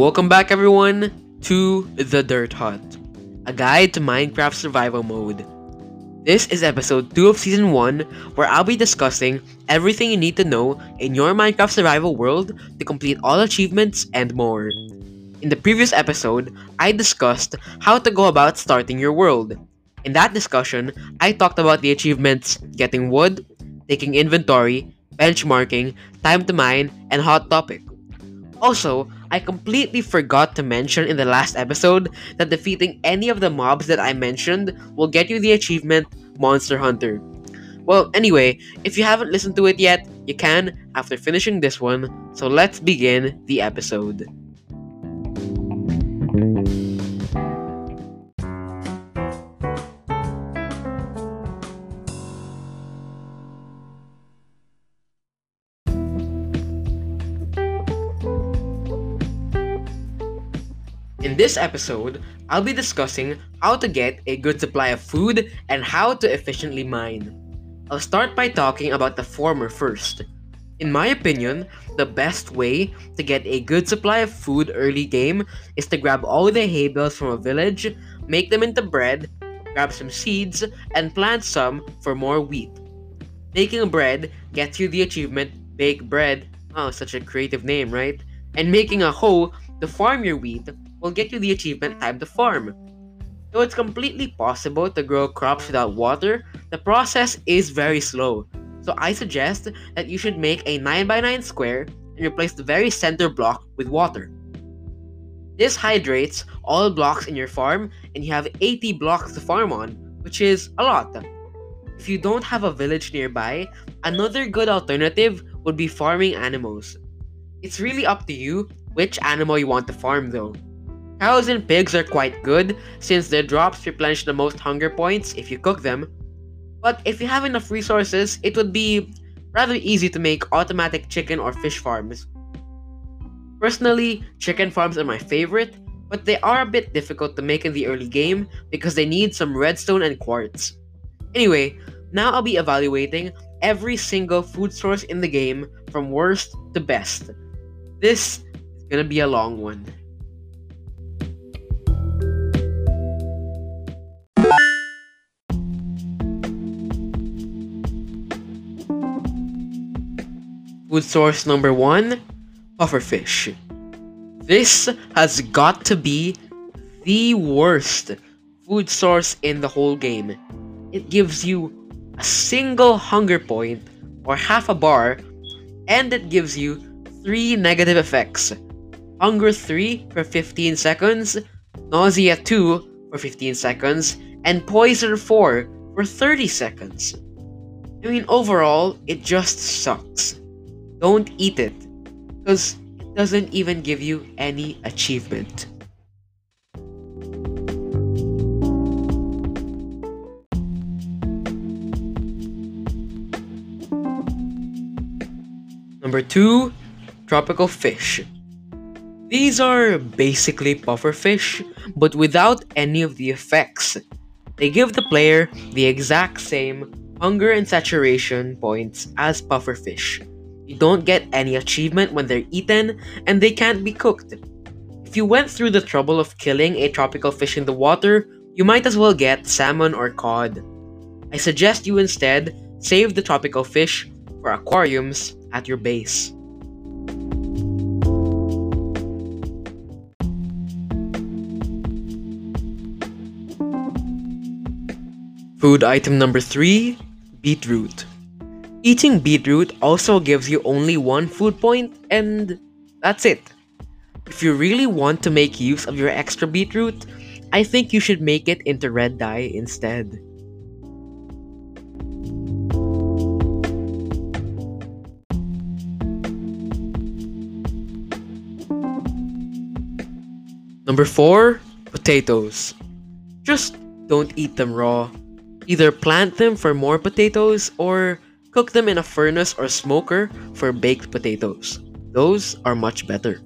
Welcome back, everyone, to The Dirt Hut, a guide to Minecraft survival mode. This is episode 2 of season 1, where I'll be discussing everything you need to know in your Minecraft survival world to complete all achievements and more. In the previous episode, I discussed how to go about starting your world. In that discussion, I talked about the achievements getting wood, taking inventory, benchmarking, time to mine, and hot topic. Also, I completely forgot to mention in the last episode that defeating any of the mobs that I mentioned will get you the achievement Monster Hunter. Well, anyway, if you haven't listened to it yet, you can after finishing this one, so let's begin the episode. In this episode, I'll be discussing how to get a good supply of food and how to efficiently mine. I'll start by talking about the former first. In my opinion, the best way to get a good supply of food early game is to grab all the hay bales from a village, make them into bread, grab some seeds, and plant some for more wheat. Making bread gets you the achievement Bake Bread. Oh, such a creative name, right? And making a hoe to farm your wheat will get you the achievement Time to Farm. Though it's completely possible to grow crops without water, the process is very slow. So I suggest that you should make a 9x9 square and replace the very center block with water. This hydrates all blocks in your farm and you have 80 blocks to farm on, which is a lot. If you don't have a village nearby, another good alternative would be farming animals. It's really up to you which animal you want to farm though. Cows and pigs are quite good since their drops replenish the most hunger points if you cook them. But if you have enough resources, it would be rather easy to make automatic chicken or fish farms. Personally, chicken farms are my favorite, but they are a bit difficult to make in the early game because they need some redstone and quartz. Anyway, now I'll be evaluating every single food source in the game from worst to best. This is gonna be a long one. Food source number one pufferfish. This has got to be the worst food source in the whole game. It gives you a single hunger point or half a bar, and it gives you three negative effects hunger 3 for 15 seconds, nausea 2 for 15 seconds, and poison 4 for 30 seconds. I mean, overall, it just sucks don't eat it because it doesn't even give you any achievement. Number two, tropical fish. These are basically puffer fish, but without any of the effects. They give the player the exact same hunger and saturation points as puffer fish, don't get any achievement when they're eaten, and they can't be cooked. If you went through the trouble of killing a tropical fish in the water, you might as well get salmon or cod. I suggest you instead save the tropical fish for aquariums at your base. Food item number 3 Beetroot. Eating beetroot also gives you only one food point, and that's it. If you really want to make use of your extra beetroot, I think you should make it into red dye instead. Number 4, potatoes. Just don't eat them raw. Either plant them for more potatoes or Cook them in a furnace or smoker for baked potatoes. Those are much better.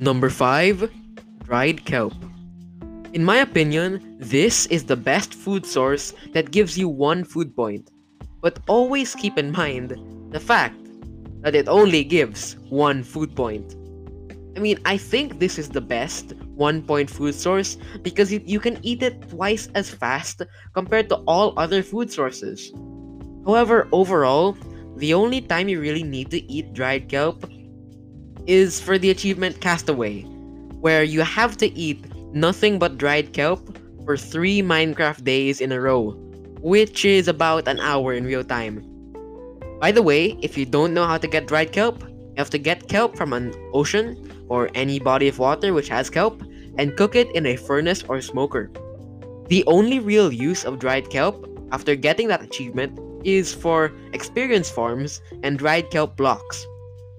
Number 5. Dried kelp. In my opinion, this is the best food source that gives you one food point. But always keep in mind the fact that it only gives one food point. I mean, I think this is the best one point food source because you, you can eat it twice as fast compared to all other food sources. However, overall, the only time you really need to eat dried kelp is for the achievement Castaway, where you have to eat nothing but dried kelp for 3 Minecraft days in a row, which is about an hour in real time. By the way, if you don't know how to get dried kelp, you have to get kelp from an ocean or any body of water which has kelp and cook it in a furnace or smoker. The only real use of dried kelp after getting that achievement is for experience farms and dried kelp blocks.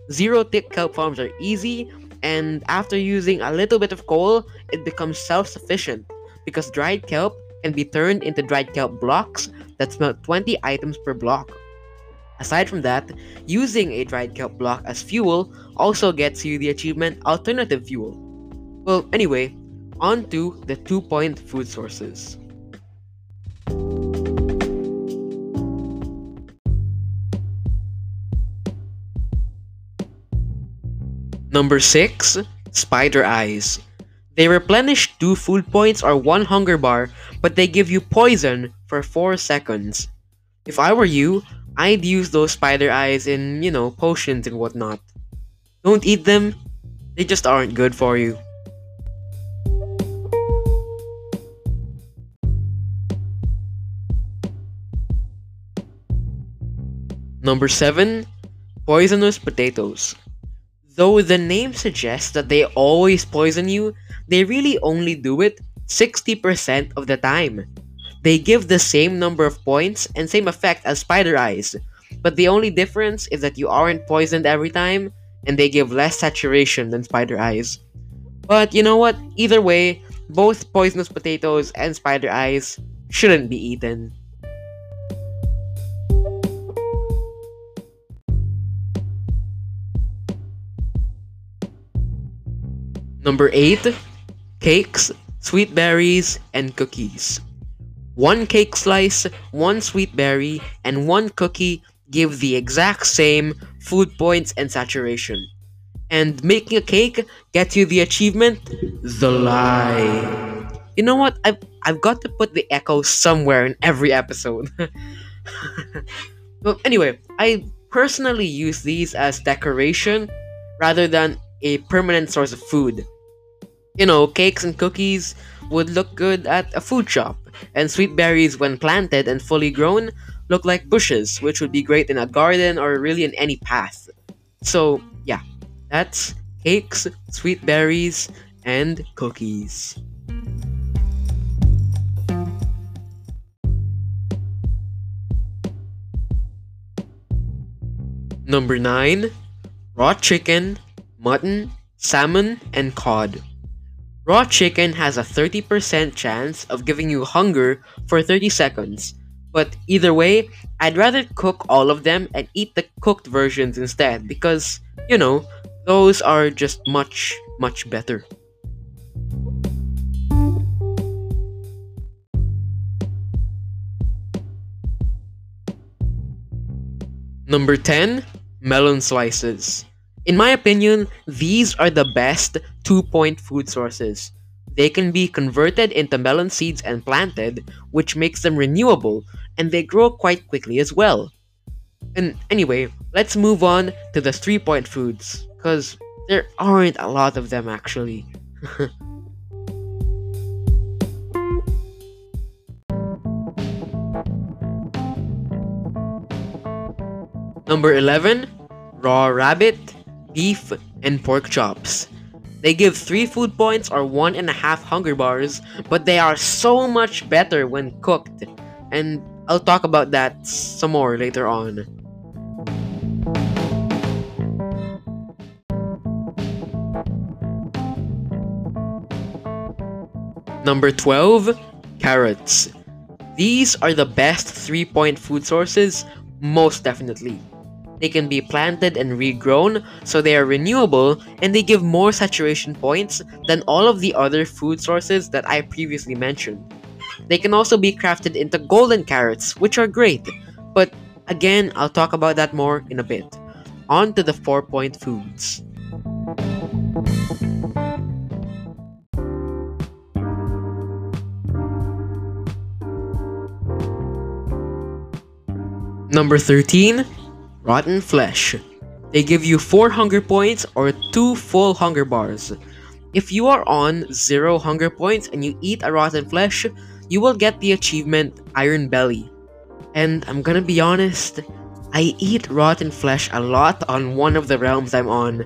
Zero tick kelp farms are easy and after using a little bit of coal, it becomes self-sufficient because dried kelp can be turned into dried kelp blocks that smelt 20 items per block. Aside from that, using a dried kelp block as fuel also gets you the achievement Alternative Fuel. Well, anyway, on to the two point food sources. Number 6 Spider Eyes. They replenish 2 food points or 1 hunger bar, but they give you poison for 4 seconds. If I were you, I'd use those spider eyes in, you know, potions and whatnot. Don't eat them, they just aren't good for you. Number 7 Poisonous Potatoes. Though the name suggests that they always poison you, they really only do it 60% of the time. They give the same number of points and same effect as Spider Eyes, but the only difference is that you aren't poisoned every time, and they give less saturation than Spider Eyes. But you know what? Either way, both poisonous potatoes and spider eyes shouldn't be eaten. Number 8 Cakes, sweet berries, and cookies. One cake slice, one sweet berry, and one cookie give the exact same food points and saturation. And making a cake gets you the achievement The Lie. You know what? I've, I've got to put the echo somewhere in every episode. but anyway, I personally use these as decoration rather than a permanent source of food. You know, cakes and cookies would look good at a food shop, and sweet berries, when planted and fully grown, look like bushes, which would be great in a garden or really in any path. So, yeah, that's cakes, sweet berries, and cookies. Number 9 Raw chicken, mutton, salmon, and cod. Raw chicken has a 30% chance of giving you hunger for 30 seconds. But either way, I'd rather cook all of them and eat the cooked versions instead because, you know, those are just much, much better. Number 10 Melon Slices. In my opinion, these are the best two point food sources. They can be converted into melon seeds and planted, which makes them renewable, and they grow quite quickly as well. And anyway, let's move on to the three point foods, because there aren't a lot of them actually. Number 11 Raw rabbit, beef, and pork chops. They give 3 food points or 1.5 hunger bars, but they are so much better when cooked. And I'll talk about that some more later on. Number 12 Carrots. These are the best 3 point food sources, most definitely. They can be planted and regrown, so they are renewable and they give more saturation points than all of the other food sources that I previously mentioned. They can also be crafted into golden carrots, which are great, but again, I'll talk about that more in a bit. On to the 4 point foods. Number 13, Rotten Flesh. They give you 4 hunger points or 2 full hunger bars. If you are on 0 hunger points and you eat a rotten flesh, you will get the achievement Iron Belly. And I'm gonna be honest, I eat rotten flesh a lot on one of the realms I'm on.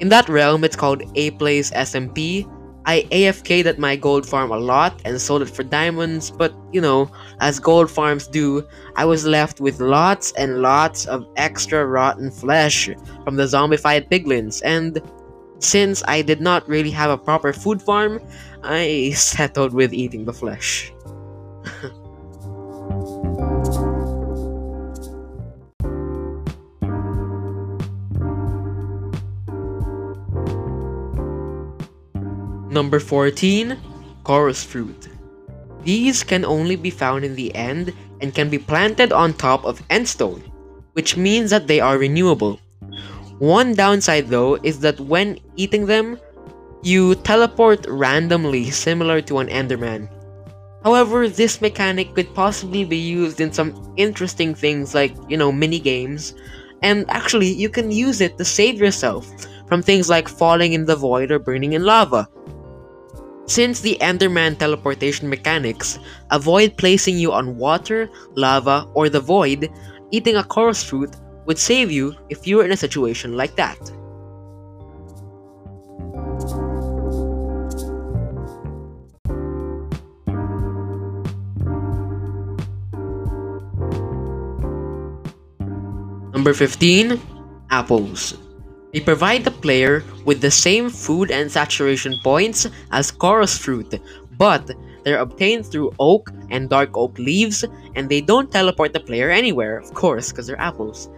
In that realm, it's called A Place SMP, I AFK'd at my gold farm a lot and sold it for diamonds, but you know, as gold farms do, I was left with lots and lots of extra rotten flesh from the zombified piglins, and since I did not really have a proper food farm, I settled with eating the flesh. Number 14, Chorus Fruit. These can only be found in the end and can be planted on top of endstone, which means that they are renewable. One downside though is that when eating them, you teleport randomly similar to an Enderman. However, this mechanic could possibly be used in some interesting things like, you know, mini games, and actually you can use it to save yourself from things like falling in the void or burning in lava. Since the Enderman teleportation mechanics avoid placing you on water, lava, or the void, eating a chorus fruit would save you if you were in a situation like that. Number 15 Apples. They provide the player with the same food and saturation points as chorus fruit, but they're obtained through oak and dark oak leaves, and they don't teleport the player anywhere, of course, because they're apples.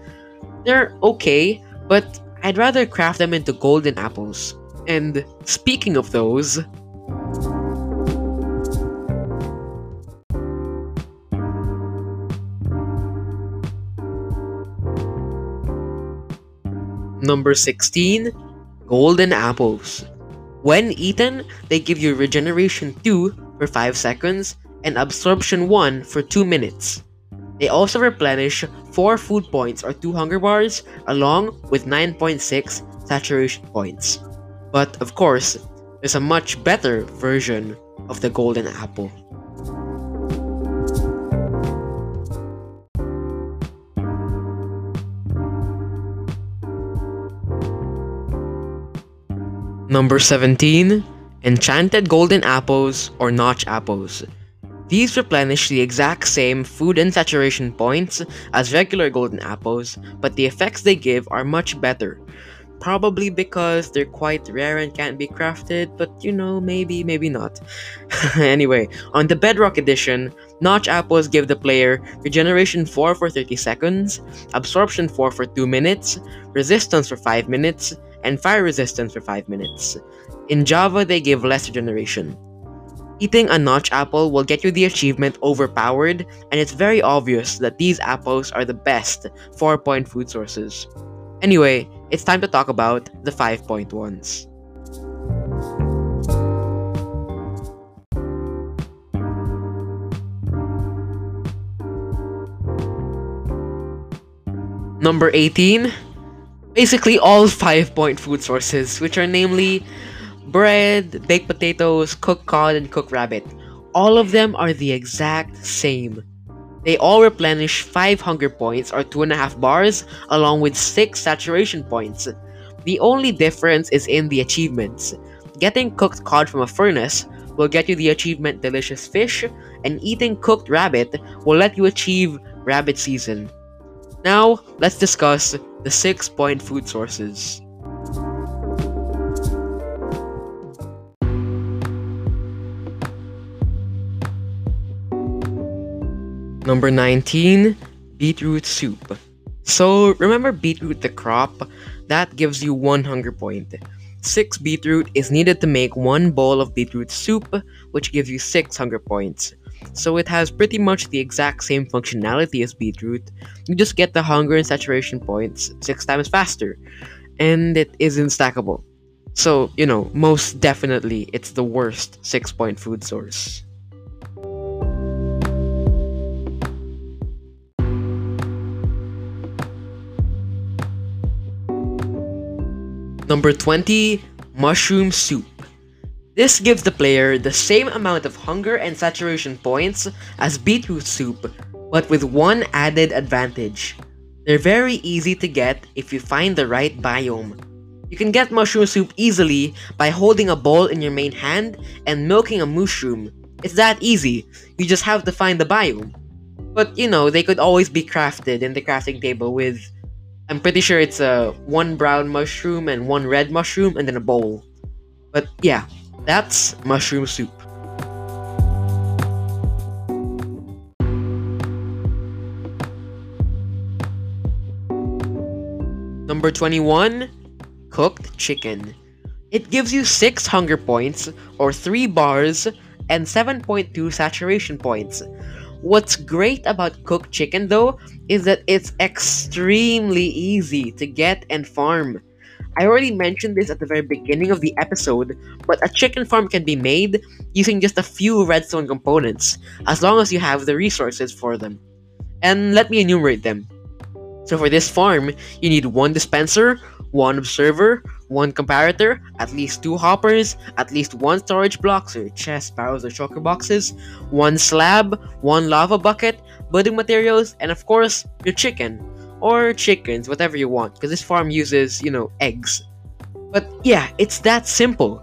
They're okay, but I'd rather craft them into golden apples. And speaking of those, Number 16 Golden Apples. When eaten, they give you Regeneration 2 for 5 seconds and Absorption 1 for 2 minutes. They also replenish 4 food points or 2 hunger bars along with 9.6 saturation points. But of course, there's a much better version of the golden apple. Number 17 Enchanted Golden Apples or Notch Apples. These replenish the exact same food and saturation points as regular golden apples, but the effects they give are much better. Probably because they're quite rare and can't be crafted, but you know, maybe, maybe not. anyway, on the Bedrock Edition, Notch Apples give the player Regeneration 4 for 30 seconds, Absorption 4 for 2 minutes, Resistance for 5 minutes, and fire resistance for 5 minutes. In Java, they give lesser regeneration. Eating a notch apple will get you the achievement Overpowered, and it's very obvious that these apples are the best 4 point food sources. Anyway, it's time to talk about the 5 point ones. Number 18 basically all five point food sources, which are namely bread, baked potatoes, cooked cod, and cooked rabbit. All of them are the exact same. They all replenish 5 hunger points or 2.5 bars, along with 6 saturation points. The only difference is in the achievements. Getting cooked cod from a furnace will get you the achievement Delicious Fish, and eating cooked rabbit will let you achieve Rabbit Season. Now, let's discuss the six point food sources. Number 19 Beetroot Soup. So remember beetroot the crop? That gives you one hunger point. 6 beetroot is needed to make one bowl of beetroot soup, which gives you 6 hunger points. So it has pretty much the exact same functionality as beetroot. You just get the hunger and saturation points 6 times faster. And it isn't stackable. So, you know, most definitely it's the worst 6 point food source. Number 20, Mushroom Soup. This gives the player the same amount of hunger and saturation points as beetroot soup, but with one added advantage. They're very easy to get if you find the right biome. You can get mushroom soup easily by holding a bowl in your main hand and milking a mooshroom. It's that easy, you just have to find the biome. But you know, they could always be crafted in the crafting table with I'm pretty sure it's a one brown mushroom and one red mushroom and then a bowl. But yeah, that's mushroom soup. Number 21, cooked chicken. It gives you 6 hunger points, or 3 bars, and 7.2 saturation points. What's great about cooked chicken though is that it's extremely easy to get and farm. I already mentioned this at the very beginning of the episode, but a chicken farm can be made using just a few redstone components, as long as you have the resources for them. And let me enumerate them. So for this farm, you need one dispenser, one observer, one comparator, at least two hoppers, at least one storage block, so your chest, barrels, or shulker boxes, one slab, one lava bucket, building materials, and of course, your chicken. Or chickens, whatever you want, because this farm uses, you know, eggs. But yeah, it's that simple.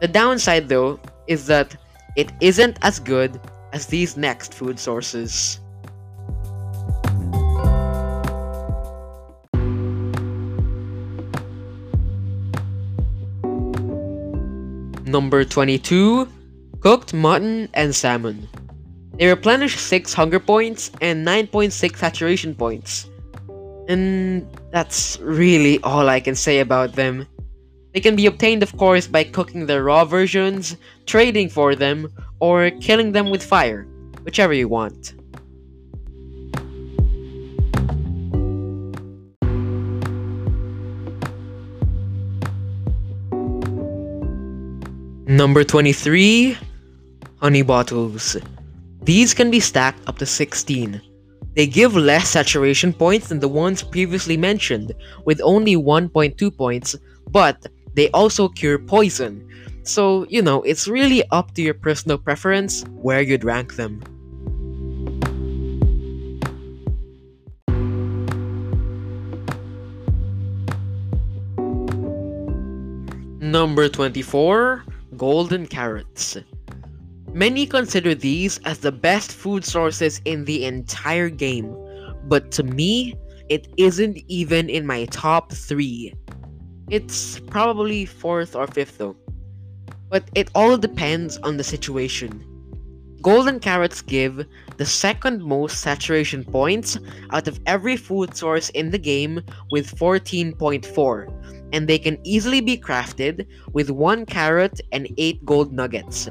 The downside though is that it isn't as good as these next food sources. Number 22 Cooked mutton and salmon. They replenish 6 hunger points and 9.6 saturation points. And that's really all I can say about them. They can be obtained, of course, by cooking the raw versions, trading for them, or killing them with fire, whichever you want. Number 23 Honey Bottles. These can be stacked up to 16. They give less saturation points than the ones previously mentioned, with only 1.2 points, but they also cure poison. So, you know, it's really up to your personal preference where you'd rank them. Number 24 golden carrots. Many consider these as the best food sources in the entire game, but to me, it isn't even in my top 3. It's probably 4th or 5th though. But it all depends on the situation. Golden carrots give the second most saturation points out of every food source in the game with 14.4, and they can easily be crafted with 1 carrot and 8 gold nuggets.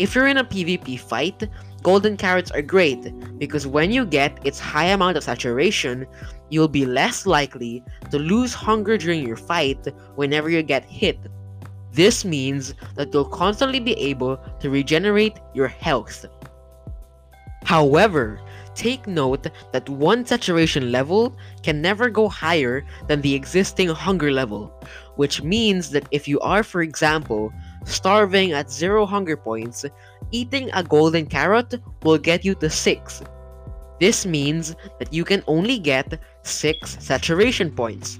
If you're in a PvP fight, golden carrots are great because when you get its high amount of saturation, you'll be less likely to lose hunger during your fight whenever you get hit. This means that you'll constantly be able to regenerate your health. However, take note that one saturation level can never go higher than the existing hunger level, which means that if you are, for example, starving at 0 hunger points, eating a golden carrot will get you to 6. This means that you can only get 6 saturation points.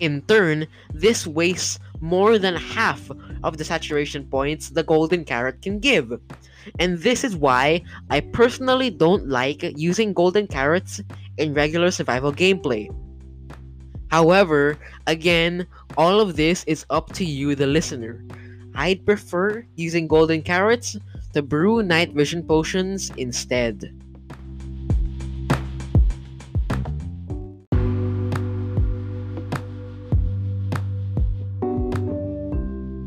In turn, this wastes more than half of the saturation points the golden carrot can give. And this is why I personally don't like using golden carrots in regular survival gameplay. However, again, all of this is up to you, the listener. I'd prefer using golden carrots to brew night vision potions instead.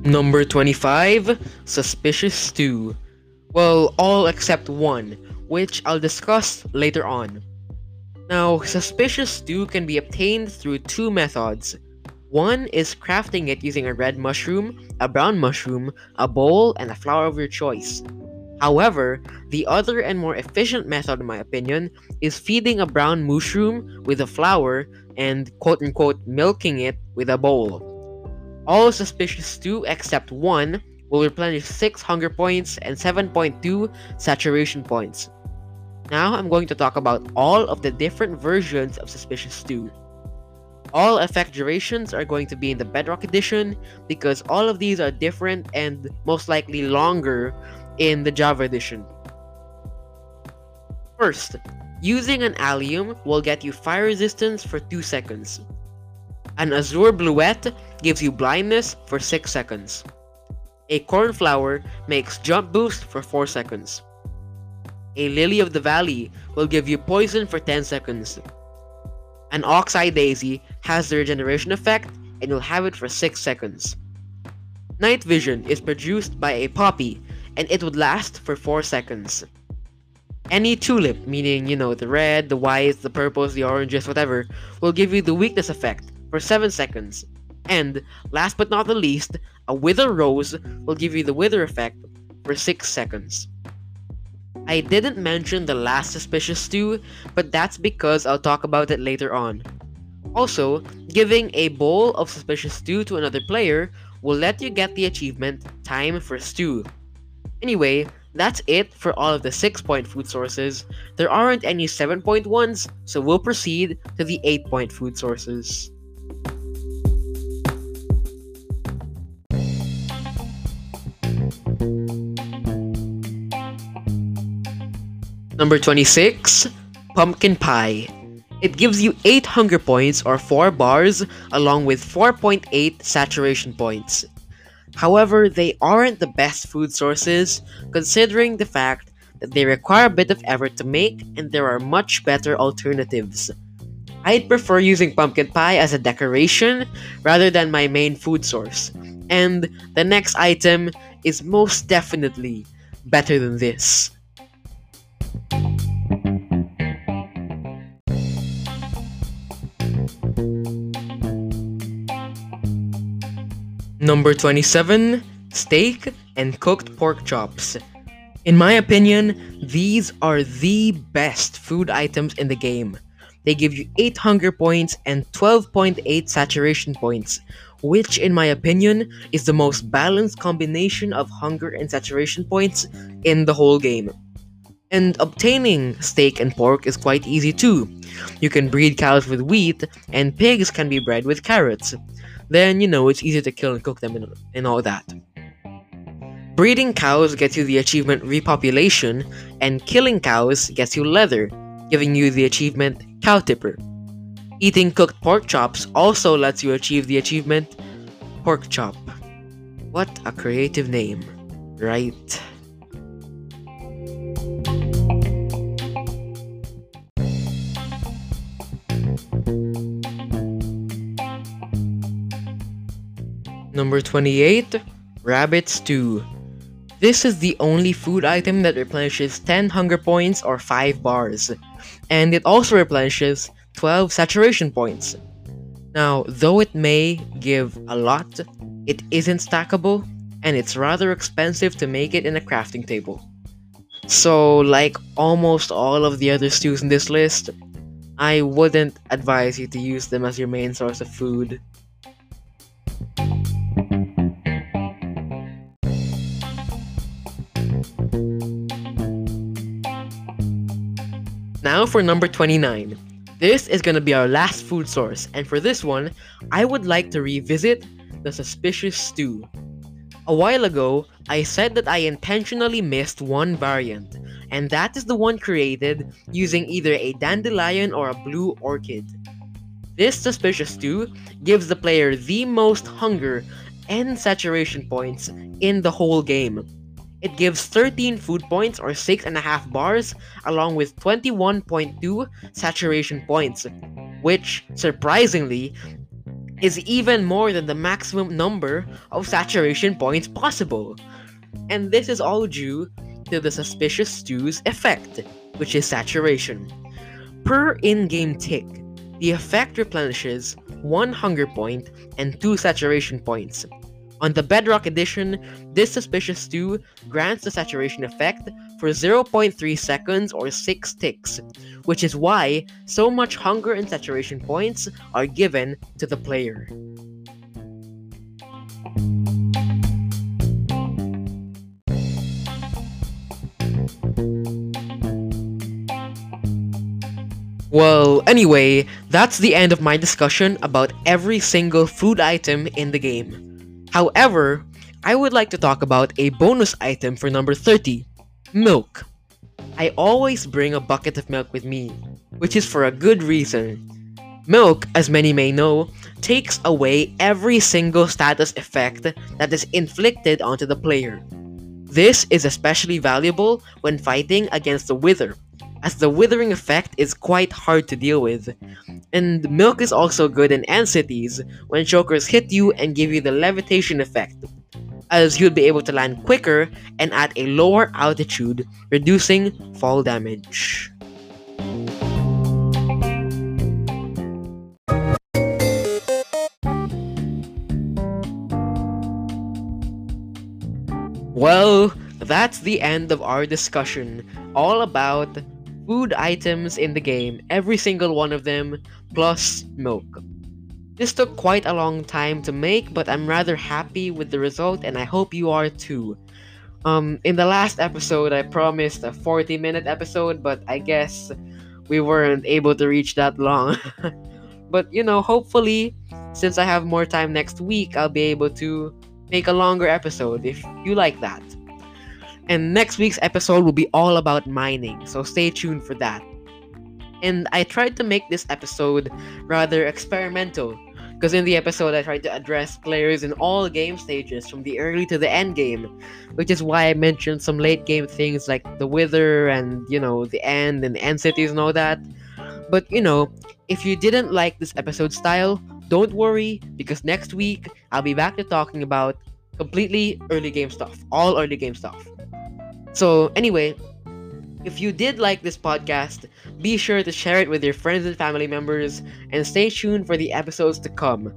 Number 25, Suspicious Stew. Well, all except one, which I'll discuss later on. Now, Suspicious Stew can be obtained through two methods one is crafting it using a red mushroom, a brown mushroom, a bowl, and a flower of your choice. However, the other and more efficient method, in my opinion, is feeding a brown mooshroom with a flower and quote unquote milking it with a bowl. All suspicious stew except one will replenish 6 hunger points and 7.2 saturation points. Now I'm going to talk about all of the different versions of Suspicious Stew. All effect durations are going to be in the Bedrock Edition because all of these are different and most likely longer in the Java Edition. First, using an allium will get you fire resistance for 2 seconds. An Azure Bluet gives you blindness for 6 seconds. A cornflower makes jump boost for 4 seconds. A Lily of the Valley will give you poison for 10 seconds. An Oxeye Daisy has the regeneration effect and you'll have it for 6 seconds. Night Vision is produced by a poppy and it would last for 4 seconds. Any tulip, meaning, you know, the red, the whites, the purples, the oranges, whatever, will give you the weakness effect for 7 seconds. And, last but not the least, a Wither Rose will give you the Wither effect for 6 seconds. I didn't mention the last suspicious stew, but that's because I'll talk about it later on. Also, giving a bowl of suspicious stew to another player will let you get the achievement Time for Stew. Anyway, that's it for all of the 6 point food sources. There aren't any 7 point ones, so we'll proceed to the 8 point food sources. Number 26, Pumpkin Pie. It gives you 8 hunger points or 4 bars along with 4.8 saturation points. However, they aren't the best food sources considering the fact that they require a bit of effort to make and there are much better alternatives. I'd prefer using pumpkin pie as a decoration rather than my main food source. And the next item is most definitely better than this. Number 27 Steak and cooked pork chops. In my opinion, these are the best food items in the game. They give you 8 hunger points and 12.8 saturation points, which, in my opinion, is the most balanced combination of hunger and saturation points in the whole game. And obtaining steak and pork is quite easy too. You can breed cows with wheat, and pigs can be bred with carrots then you know it's easier to kill and cook them and, and all that. Breeding cows gets you the achievement repopulation, and killing cows gets you leather, giving you the achievement cow tipper. Eating cooked pork chops also lets you achieve the achievement pork chop. What a creative name, right? Number 28 Rabbit Stew. This is the only food item that replenishes 10 hunger points or 5 bars, and it also replenishes 12 saturation points. Now, though it may give a lot, it isn't stackable, and it's rather expensive to make it in a crafting table. So, like almost all of the other stews in this list, I wouldn't advise you to use them as your main source of food. Now for number 29. This is gonna be our last food source, and for this one, I would like to revisit the suspicious stew. A while ago, I said that I intentionally missed one variant, and that is the one created using either a dandelion or a blue orchid. This suspicious stew gives the player the most hunger and saturation points in the whole game. It gives 13 food points or 6.5 bars, along with 21.2 saturation points, which, surprisingly, is even more than the maximum number of saturation points possible. And this is all due to the suspicious stew's effect, which is saturation. Per in game tick, the effect replenishes 1 hunger point and 2 saturation points. On the Bedrock edition, this suspicious stew grants the saturation effect for 0.3 seconds or 6 ticks, which is why so much hunger and saturation points are given to the player. Well, anyway, that's the end of my discussion about every single food item in the game. However, I would like to talk about a bonus item for number 30 milk. I always bring a bucket of milk with me, which is for a good reason. Milk, as many may know, takes away every single status effect that is inflicted onto the player. This is especially valuable when fighting against the Wither, as the withering effect is quite hard to deal with. And milk is also good in End Cities when shulkers hit you and give you the levitation effect, as you'll be able to land quicker and at a lower altitude, reducing fall damage. Well, that's the end of our discussion all about food items in the game, every single one of them, plus milk. This took quite a long time to make, but I'm rather happy with the result and I hope you are too. Um, in the last episode, I promised a 40 minute episode, but I guess we weren't able to reach that long. but you know, hopefully, since I have more time next week, I'll be able to make a longer episode if you like that. And next week's episode will be all about mining, so stay tuned for that. And I tried to make this episode rather experimental, because in the episode I tried to address players in all game stages, from the early to the end game, which is why I mentioned some late game things like the Wither and, you know, the end and the end cities and all that. But, you know, if you didn't like this episode style, don't worry, because next week I'll be back to talking about completely early game stuff, all early game stuff. So, anyway, if you did like this podcast, be sure to share it with your friends and family members and stay tuned for the episodes to come.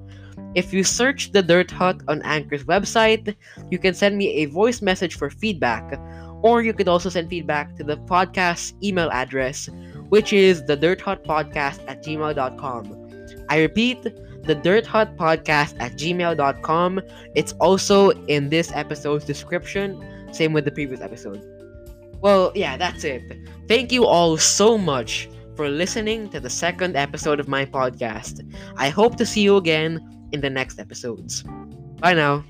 If you search the Dirt Hut on Anchor's website, you can send me a voice message for feedback, or you could also send feedback to the podcast's email address, which is the Dirt Hut Podcast at gmail.com. I repeat, the Dirt Hut Podcast at gmail.com. It's also in this episode's description same with the previous episode. Well, yeah, that's it. Thank you all so much for listening to the second episode of my podcast. I hope to see you again in the next episodes. Bye now.